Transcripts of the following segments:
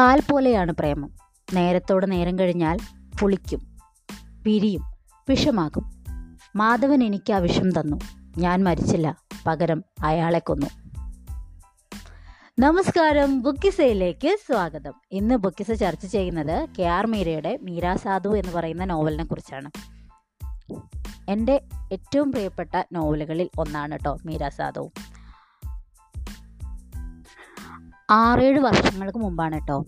പാൽ പോലെയാണ് പ്രേമം. നേരത്തോടെ നേരം കഴിഞ്ഞാൽ പുളിക്കും പിരിയും വിഷമാകും. മാധവൻ എനിക്ക് ആ വിഷം തന്നു. ഞാൻ മരിച്ചില്ല. പകരം അയാളെ കൊന്നു. നമസ്കാരം. ബുക്കിസയിലേക്ക് സ്വാഗതം. ഇന്ന് ബുക്കിസ ചർച്ച ചെയ്യുന്നത് കെ ആർ മീരയുടെ മീരാ സാധു എന്ന് പറയുന്ന നോവലിനെ കുറിച്ചാണ്. എന്റെ ഏറ്റവും പ്രിയപ്പെട്ട നോവലുകളിൽ ഒന്നാണ് കേട്ടോ മീരാ സാധു. ആറേഴ് വർഷങ്ങൾക്ക് മുമ്പാണ് കേട്ടോ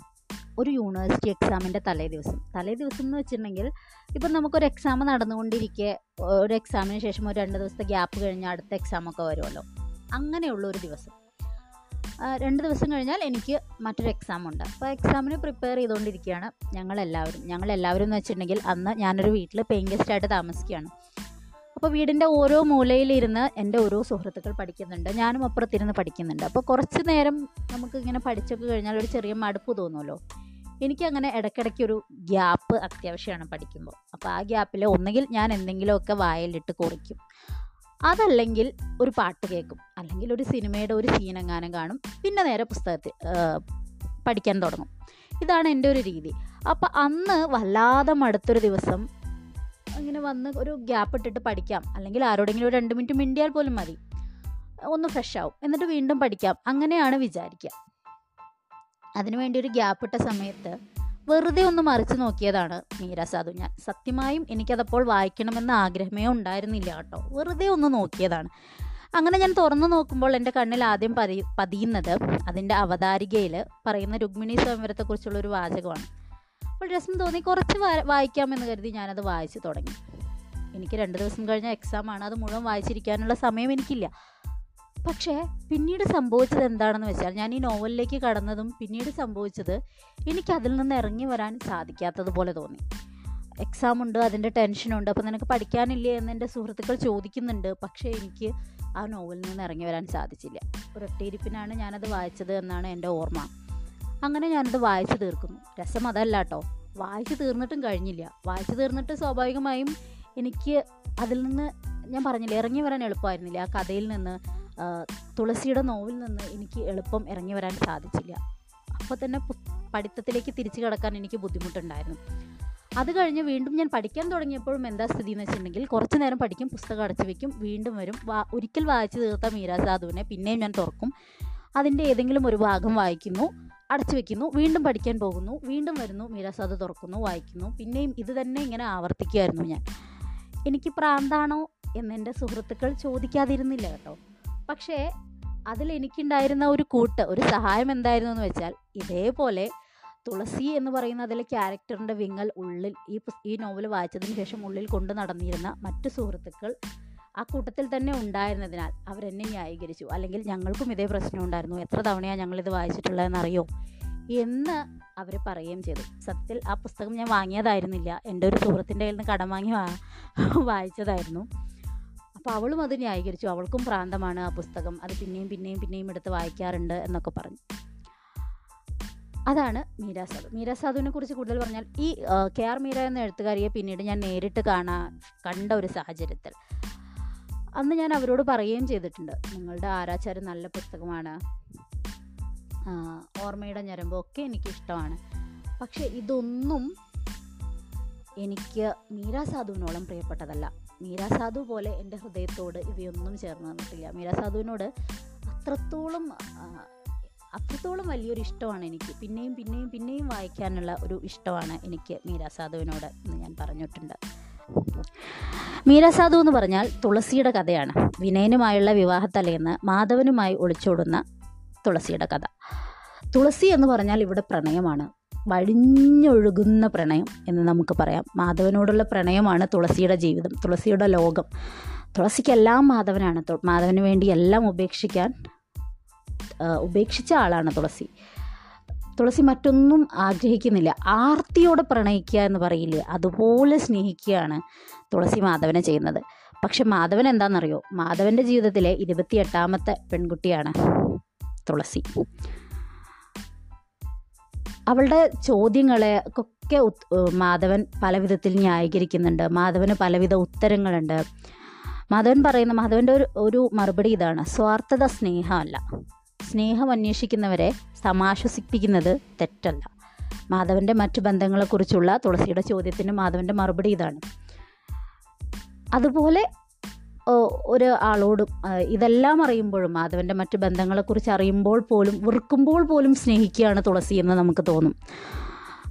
ഒരു യൂണിവേഴ്സിറ്റി എക്സാമിന്റെ തലേ ദിവസം. തലേ ദിവസം എന്ന് വെച്ചിട്ടുണ്ടെങ്കിൽ ഇപ്പം നമുക്കൊരു എക്സാം നടന്നുകൊണ്ടിരിക്കെ ഒരു എക്സാമിന് ശേഷം ഒരു രണ്ട് ദിവസത്തെ ഗ്യാപ്പ് കഴിഞ്ഞാൽ അടുത്ത എക്സാമൊക്കെ വരുമല്ലോ അങ്ങനെയുള്ള ഒരു ദിവസം. രണ്ട് ദിവസം കഴിഞ്ഞാൽ എനിക്ക് മറ്റൊരു എക്സാം ഉണ്ട്. അപ്പോൾ എക്സാമിന് പ്രിപ്പയർ ചെയ്തുകൊണ്ടിരിക്കുകയാണ് ഞങ്ങളെല്ലാവരും. ഞങ്ങളെല്ലാവരും എന്ന് വെച്ചിട്ടുണ്ടെങ്കിൽ അന്ന് ഞാനൊരു വീട്ടിൽ പെയിൻ ഗസ്റ്റായിട്ട് താമസിക്കുകയാണ്. അപ്പോൾ വീടിന്റെ ഓരോ മൂലയിലിരുന്ന് എന്റെ ഓരോ സുഹൃത്തുക്കൾ പഠിക്കുന്നുണ്ട്. ഞാനും അപ്പുറത്തിരുന്ന് പഠിക്കുന്നുണ്ട്. അപ്പോൾ കുറച്ച് നേരം നമുക്ക് ഇങ്ങനെ പഠിച്ചൊക്കെ കഴിഞ്ഞാൽ ഒരു ചെറിയ മടുപ്പ് തോന്നുമല്ലോ എനിക്കങ്ങനെ ഇടയ്ക്കിടയ്ക്ക് ഒരു ഗ്യാപ്പ് അത്യാവശ്യമാണ് പഠിക്കുമ്പോൾ. അപ്പോൾ ആ ഗ്യാപ്പിൽ ഒന്നുകിൽ ഞാൻ എന്തെങ്കിലുമൊക്കെ വായലിട്ട് കുറിക്കും. അതല്ലെങ്കിൽ ഒരു പാട്ട് കേൾക്കും. അല്ലെങ്കിൽ ഒരു സിനിമയുടെ ഒരു സീനെങ്ങാനും കാണും. പിന്നെ നേരെ പുസ്തകത്തിൽ പഠിക്കാൻ തുടങ്ങും. ഇതാണ് എന്റെ ഒരു രീതി. അപ്പം അന്ന് വല്ലാതെ മടുത്തൊരു ദിവസം ഇങ്ങനെ വന്ന് ഒരു ഗ്യാപ്പ് ഇട്ടിട്ട് പഠിക്കാം. അല്ലെങ്കിൽ ആരോടെങ്കിലും ഒരു രണ്ട് മിനിറ്റ് മിണ്ടിയാൽ പോലും മതി. ഒന്ന് ഫ്രഷ് ആവും എന്നിട്ട് വീണ്ടും പഠിക്കാം. അങ്ങനെയാണ് വിചാരിക്കുക. അതിനുവേണ്ടി ഒരു ഗ്യാപ്പ് ഇട്ട സമയത്ത് വെറുതെ ഒന്ന് മറിച്ച് നോക്കിയതാണ് മീര സാധു. ഞാൻ സത്യമായും എനിക്കതപ്പോൾ വായിക്കണമെന്ന ആഗ്രഹമേ ഉണ്ടായിരുന്നില്ല കേട്ടോ. വെറുതെ ഒന്ന് നോക്കിയതാണ്. അങ്ങനെ ഞാൻ തുറന്നു നോക്കുമ്പോൾ എന്റെ കണ്ണിൽ ആദ്യം പതി പതിയുന്നത് അതിന്റെ അവതാരികയിൽ പറയുന്ന രുക്മിണി സ്വയംവരത്തെക്കുറിച്ചുള്ള ഒരു വാചകമാണ്. അപ്പോൾ രസം തോന്നി കുറച്ച് വായിക്കാമെന്ന് കരുതി ഞാനത് വായിച്ചു തുടങ്ങി. എനിക്ക് രണ്ട് ദിവസം കഴിഞ്ഞ എക്സാമാണ് അത് മുഴുവൻ വായിച്ചിരിക്കാനുള്ള സമയം എനിക്കില്ല. പക്ഷേ പിന്നീട് സംഭവിച്ചത് എന്താണെന്ന് വെച്ചാൽ ഞാൻ ഈ നോവലിലേക്ക് കടന്നതും പിന്നീട് സംഭവിച്ചത് എനിക്ക് അതിൽ നിന്ന് ഇറങ്ങി വരാൻ സാധിക്കാത്തതുപോലെ തോന്നി. എക്സാം ഉണ്ട് അതിന്റെ ടെൻഷനുണ്ട് അപ്പോൾ നിനക്ക് പഠിക്കാനില്ലേ എന്ന് എന്റെ സുഹൃത്തുക്കൾ ചോദിക്കുന്നുണ്ട്. പക്ഷേ എനിക്ക് ആ നോവലിൽ നിന്ന് ഇറങ്ങി വരാൻ സാധിച്ചില്ല. ഒരൊറ്റയിരിപ്പിനാണ് ഞാനത് വായിച്ചത് എന്നാണ് എന്റെ ഓർമ്മ. അങ്ങനെ ഞാനത് വായിച്ചു തീർക്കുന്നു. രസം അതല്ല കേട്ടോ. വായിച്ചു തീർന്നിട്ടും കഴിഞ്ഞില്ല. വായിച്ചു തീർന്നിട്ട് സ്വാഭാവികമായും എനിക്ക് അതിൽ നിന്ന് ഞാൻ പറഞ്ഞില്ല ഇറങ്ങി വരാൻ എളുപ്പമായിരുന്നില്ല. ആ കഥയിൽ നിന്ന് തുളസിയുടെ നോവിൽ നിന്ന് എനിക്ക് എളുപ്പം ഇറങ്ങി വരാൻ സാധിച്ചില്ല. അപ്പോൾ തന്നെ പഠിത്തത്തിലേക്ക് തിരിച്ചു കിടക്കാൻ എനിക്ക് ബുദ്ധിമുട്ടുണ്ടായിരുന്നു. അത് കഴിഞ്ഞ് വീണ്ടും ഞാൻ പഠിക്കാൻ തുടങ്ങിയപ്പോഴും എന്താ സ്ഥിതി എന്ന് വെച്ചിട്ടുണ്ടെങ്കിൽ കുറച്ച് നേരം പഠിക്കും പുസ്തകം അടച്ചു വെക്കും വീണ്ടും വരും. വാ ഒരിക്കൽ വായിച്ചു തീർത്ത മീരാ സാധുവിനെ പിന്നെയും ഞാൻ തുറക്കും. അതിന്റെ ഏതെങ്കിലും ഒരു ഭാഗം വായിക്കുന്നു അടച്ചു വെക്കുന്നു വീണ്ടും പഠിക്കാൻ പോകുന്നു വീണ്ടും വരുന്നു മീരാ സാധു തുറക്കുന്നു വായിക്കുന്നു. പിന്നെയും ഇത് തന്നെ ഇങ്ങനെ ആവർത്തിക്കുമായിരുന്നു ഞാൻ. എനിക്ക് പ്രാന്താണോ എന്ന് എന്റെ സുഹൃത്തുക്കൾ ചോദിക്കാതിരുന്നില്ല കേട്ടോ. പക്ഷേ അതിൽ എനിക്കുണ്ടായിരുന്ന ഒരു കൂട്ട് ഒരു സഹായം എന്തായിരുന്നു എന്ന് വെച്ചാൽ ഇതേപോലെ തുളസി എന്ന് പറയുന്ന അതിലെ ക്യാരക്ടറിന്റെ വിങ്ങൽ ഉള്ളിൽ ഈ ഈ നോവൽ വായിച്ചതിന് ശേഷം ഉള്ളിൽ കൊണ്ടു നടന്നിരുന്ന മറ്റു സുഹൃത്തുക്കൾ ആ കൂട്ടത്തിൽ തന്നെ ഉണ്ടായിരുന്നതിനാൽ അവരെന്നെ ന്യായീകരിച്ചു. അല്ലെങ്കിൽ ഞങ്ങൾക്കും ഇതേ പ്രശ്നം ഉണ്ടായിരുന്നു. എത്ര തവണയാണ് ഞങ്ങളിത് വായിച്ചിട്ടുള്ളതെന്ന് അറിയോ എന്ന് അവർ പറയുകയും ചെയ്തു. സത്യത്തിൽ ആ പുസ്തകം ഞാൻ വാങ്ങിയതായിരുന്നില്ല. എന്റെ ഒരു സുഹൃത്തിന്റെ കയ്യിൽ നിന്ന് കടം വാങ്ങി വായിച്ചതായിരുന്നു. അപ്പോൾ അവളും അത് ന്യായീകരിച്ചു. അവൾക്കും പ്രാന്തമാണ് ആ പുസ്തകം. അത് പിന്നെയും പിന്നെയും പിന്നെയും എടുത്ത് വായിക്കാറുണ്ട് എന്നൊക്കെ പറഞ്ഞു. അതാണ് മീരാ സാധു. മീരാ സാധുവിനെ കുറിച്ച് കൂടുതൽ പറഞ്ഞാൽ ഈ കെ ആർ മീര എന്ന എഴുത്തുകാരിയെ പിന്നീട് ഞാൻ നേരിട്ട് കാണാൻ കണ്ട ഒരു സാഹചര്യത്തിൽ. അന്ന് ഞാൻ അവരോട് പറയുകയും ചെയ്തിട്ടുണ്ട്. നിങ്ങളുടെ ആരാച്ചാരം നല്ല പുസ്തകമാണ്. ഓർമ്മയുടെ ഞരമ്പൊക്കെ എനിക്കിഷ്ടമാണ് പക്ഷേ ഇതൊന്നും എനിക്ക് മീരാ സാധുവിനോളം പ്രിയപ്പെട്ടതല്ല. മീരാ സാധു പോലെ എന്റെ ഹൃദയത്തോട് ഇവയൊന്നും ചേർന്ന് വന്നിട്ടില്ല മീരാ സാധുവിനോട് അത്രത്തോളം അത്രത്തോളം വലിയൊരു ഇഷ്ടമാണ് എനിക്ക്. പിന്നെയും പിന്നെയും പിന്നെയും വായിക്കാനുള്ള ഒരു ഇഷ്ടമാണ് എനിക്ക് മീരാ സാധുവിനോട് എന്ന് ഞാൻ പറഞ്ഞിട്ടുണ്ട്. മീരാസാധു എന്ന് പറഞ്ഞാൽ തുളസിയുടെ കഥയാണ്. വിനയനുമായുള്ള വിവാഹത്തലേന്ന് മാധവനുമായി ഒളിച്ചോടുന്ന തുളസിയുടെ കഥ. തുളസി എന്ന് പറഞ്ഞാൽ ഇവിടെ പ്രണയമാണ്. വഴിഞ്ഞൊഴുകുന്ന പ്രണയം എന്ന് നമുക്ക് പറയാം. മാധവനോടുള്ള പ്രണയമാണ് തുളസിയുടെ ജീവിതം തുളസിയുടെ ലോകം. തുളസിക്കെല്ലാം മാധവനാണ്. മാധവന് വേണ്ടി എല്ലാം ഉപേക്ഷിക്കാൻ ഉപേക്ഷിച്ച ആളാണ് തുളസി. തുളസി മറ്റൊന്നും ആഗ്രഹിക്കുന്നില്ല. ആർത്തിയോടെ പ്രണയിക്കുക എന്ന് പറയില്ലേ അതുപോലെ സ്നേഹിക്കുകയാണ് തുളസി മാധവനെ ചെയ്യുന്നത്. പക്ഷെ മാധവൻ എന്താണെന്നറിയോ? മാധവന്റെ ജീവിതത്തിലെ ഇരുപത്തിയെട്ടാമത്തെ പെൺകുട്ടിയാണ് തുളസി. അവളുടെ ചോദ്യങ്ങളെ ഒക്കെ മാധവൻ പല വിധത്തിൽ ന്യായീകരിക്കുന്നുണ്ട്. മാധവന് പലവിധ ഉത്തരങ്ങളുണ്ട്. മാധവൻ പറയുന്ന മാധവന്റെ ഒരു ഒരു മറുപടി ഇതാണ്. സ്വാർത്ഥത സ്നേഹമല്ല. സ്നേഹം അന്വേഷിക്കുന്നവരെ സമാശ്വസിപ്പിക്കുന്നത് തെറ്റല്ല. മാധവന്റെ മറ്റു ബന്ധങ്ങളെക്കുറിച്ചുള്ള തുളസിയുടെ ചോദ്യത്തിന് മാധവന്റെ മറുപടി ഇതാണ്. അതുപോലെ ഒരു ആളോടും ഇതെല്ലാം അറിയുമ്പോഴും മാധവന്റെ മറ്റു ബന്ധങ്ങളെക്കുറിച്ച് അറിയുമ്പോൾ പോലും വെറുക്കുമ്പോൾ പോലും സ്നേഹിക്കുകയാണ് തുളസി എന്ന് നമുക്ക് തോന്നും.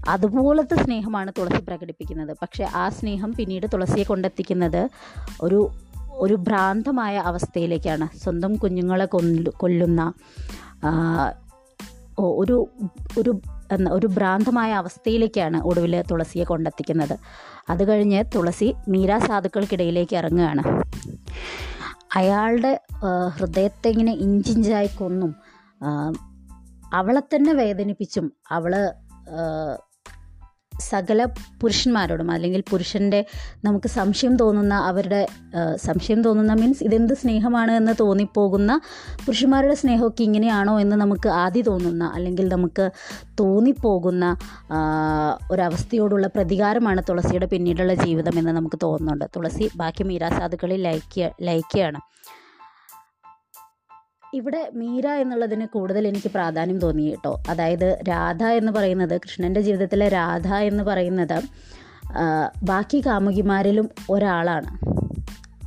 അതുപോലത്തെ സ്നേഹമാണ് തുളസി പ്രകടിപ്പിക്കുന്നത്. പക്ഷേ ആ സ്നേഹം പിന്നീട് തുളസിയെ കൊണ്ടെത്തിക്കുന്നത് ഒരു ഒരു ഭ്രാന്തമായ അവസ്ഥയിലേക്കാണ്. സ്വന്തം കുഞ്ഞുങ്ങളെ കൊല്ലു കൊല്ലുന്ന ഒരു ഒരു ഒരു ഭ്രാന്തമായ അവസ്ഥയിലേക്കാണ് ഒടുവിൽ തുളസിയെ കൊണ്ടെത്തിക്കുന്നത്. അത് കഴിഞ്ഞ് തുളസി മീരാ സാധുക്കൾക്കിടയിലേക്ക് ഇറങ്ങുകയാണ്. അയാളുടെ ഹൃദയത്തെ ഇങ്ങനെ ഇഞ്ചിഞ്ചായി കൊന്നും അവളെ തന്നെ വേദനിപ്പിച്ചും അവൾ ആ, സകല പുരുഷന്മാരോടും അല്ലെങ്കിൽ പുരുഷന്റെ നമുക്ക് സംശയം തോന്നുന്ന അവരുടെ സംശയം തോന്നുന്ന മീൻസ് ഇതെന്ത് സ്നേഹമാണ് എന്ന് തോന്നിപ്പോകുന്ന പുരുഷന്മാരുടെ സ്നേഹമൊക്കെ ഇങ്ങനെയാണോ എന്ന് നമുക്ക് ആദ്യം തോന്നുന്ന അല്ലെങ്കിൽ നമുക്ക് തോന്നിപ്പോകുന്ന ഒരവസ്ഥയോടുള്ള പ്രതികാരമാണ് തുളസിയുടെ പിന്നീടുള്ള ജീവിതം എന്ന് നമുക്ക് തോന്നുന്നുണ്ട്. തുളസി ബാക്കി മീരാസാധുക്കളിൽ ലയിക്കുക ലയിക്കുകയാണ്. ഇവിടെ മീര എന്നുള്ളതിന് കൂടുതൽ എനിക്ക് പ്രാധാന്യം തോന്നി കേട്ടോ. അതായത് രാധ എന്ന് പറയുന്നത് കൃഷ്ണന്റെ ജീവിതത്തിലെ രാധ എന്ന് പറയുന്നത് ബാക്കി കാമുകിമാരിലും ഒരാളാണ്.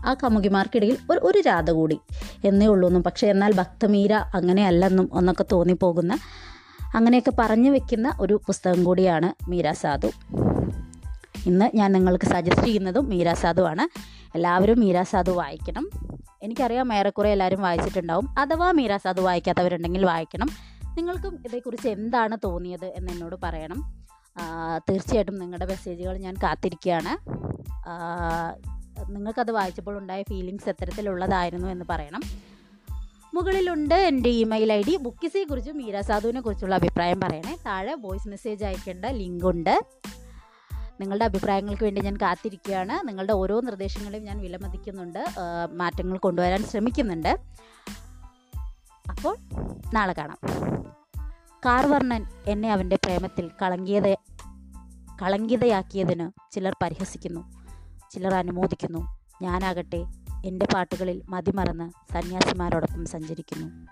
ആ കാമുകിമാർക്കിടയിൽ ഒരു ഒരു രാധ കൂടി എന്നേ ഉള്ളൂ എന്നും പക്ഷേ എന്നാൽ ഭക്തമീര അങ്ങനെയല്ലെന്നും എന്നൊക്കെ തോന്നിപ്പോകുന്ന അങ്ങനെയൊക്കെ പറഞ്ഞു വെക്കുന്ന ഒരു പുസ്തകം കൂടിയാണ് മീര സാധു. ഇന്ന് ഞാൻ നിങ്ങൾക്ക് സജസ്റ്റ് ചെയ്യുന്നതും മീര ആണ്. എല്ലാവരും മീര സാധു വായിക്കണം. എനിക്കറിയാം ഏറെക്കുറെ എല്ലാവരും വായിച്ചിട്ടുണ്ടാവും. അഥവാ മീരാസ് അത് വായിക്കാത്തവരുണ്ടെങ്കിൽ വായിക്കണം. നിങ്ങൾക്കും ഇതേക്കുറിച്ച് എന്താണ് തോന്നിയത് എന്ന് എന്നോട് പറയണം. തീർച്ചയായിട്ടും നിങ്ങളുടെ മെസ്സേജുകൾ ഞാൻ കാത്തിരിക്കുകയാണ്. നിങ്ങൾക്കത് വായിച്ചപ്പോൾ ഉണ്ടായ ഫീലിങ്സ് എത്തരത്തിലുള്ളതായിരുന്നു എന്ന് പറയണം. മുകളിലുണ്ട് എന്റെ ഇമെയിൽ ഐ ഡി. ബുക്കിസിയെക്കുറിച്ചും മീരാസാധുവിനെ സാധുവിനെ കുറിച്ചുള്ള അഭിപ്രായം പറയണേ. താഴെ വോയിസ് മെസ്സേജ് അയക്കേണ്ട ലിങ്ക് ഉണ്ട്. നിങ്ങളുടെ അഭിപ്രായങ്ങൾക്ക് വേണ്ടി ഞാൻ കാത്തിരിക്കുകയാണ്. നിങ്ങളുടെ ഓരോ നിർദ്ദേശങ്ങളെയും ഞാൻ വിലമതിക്കുന്നുണ്ട്. മാറ്റങ്ങൾ കൊണ്ടുവരാൻ ശ്രമിക്കുന്നുണ്ട്. അപ്പോൾ നാളെ കാണാം. കാർവർണൻ എന്നെ അവന്റെ പ്രേമത്തിൽ കളങ്കിയത കളങ്കിതയാക്കിയതിന് ചിലർ പരിഹസിക്കുന്നു. ചിലർ അനുമോദിക്കുന്നു. ഞാനാകട്ടെ എന്റെ പാട്ടുകളിൽ മതിമറന്ന് സന്യാസിമാരോടൊപ്പം സഞ്ചരിക്കുന്നു.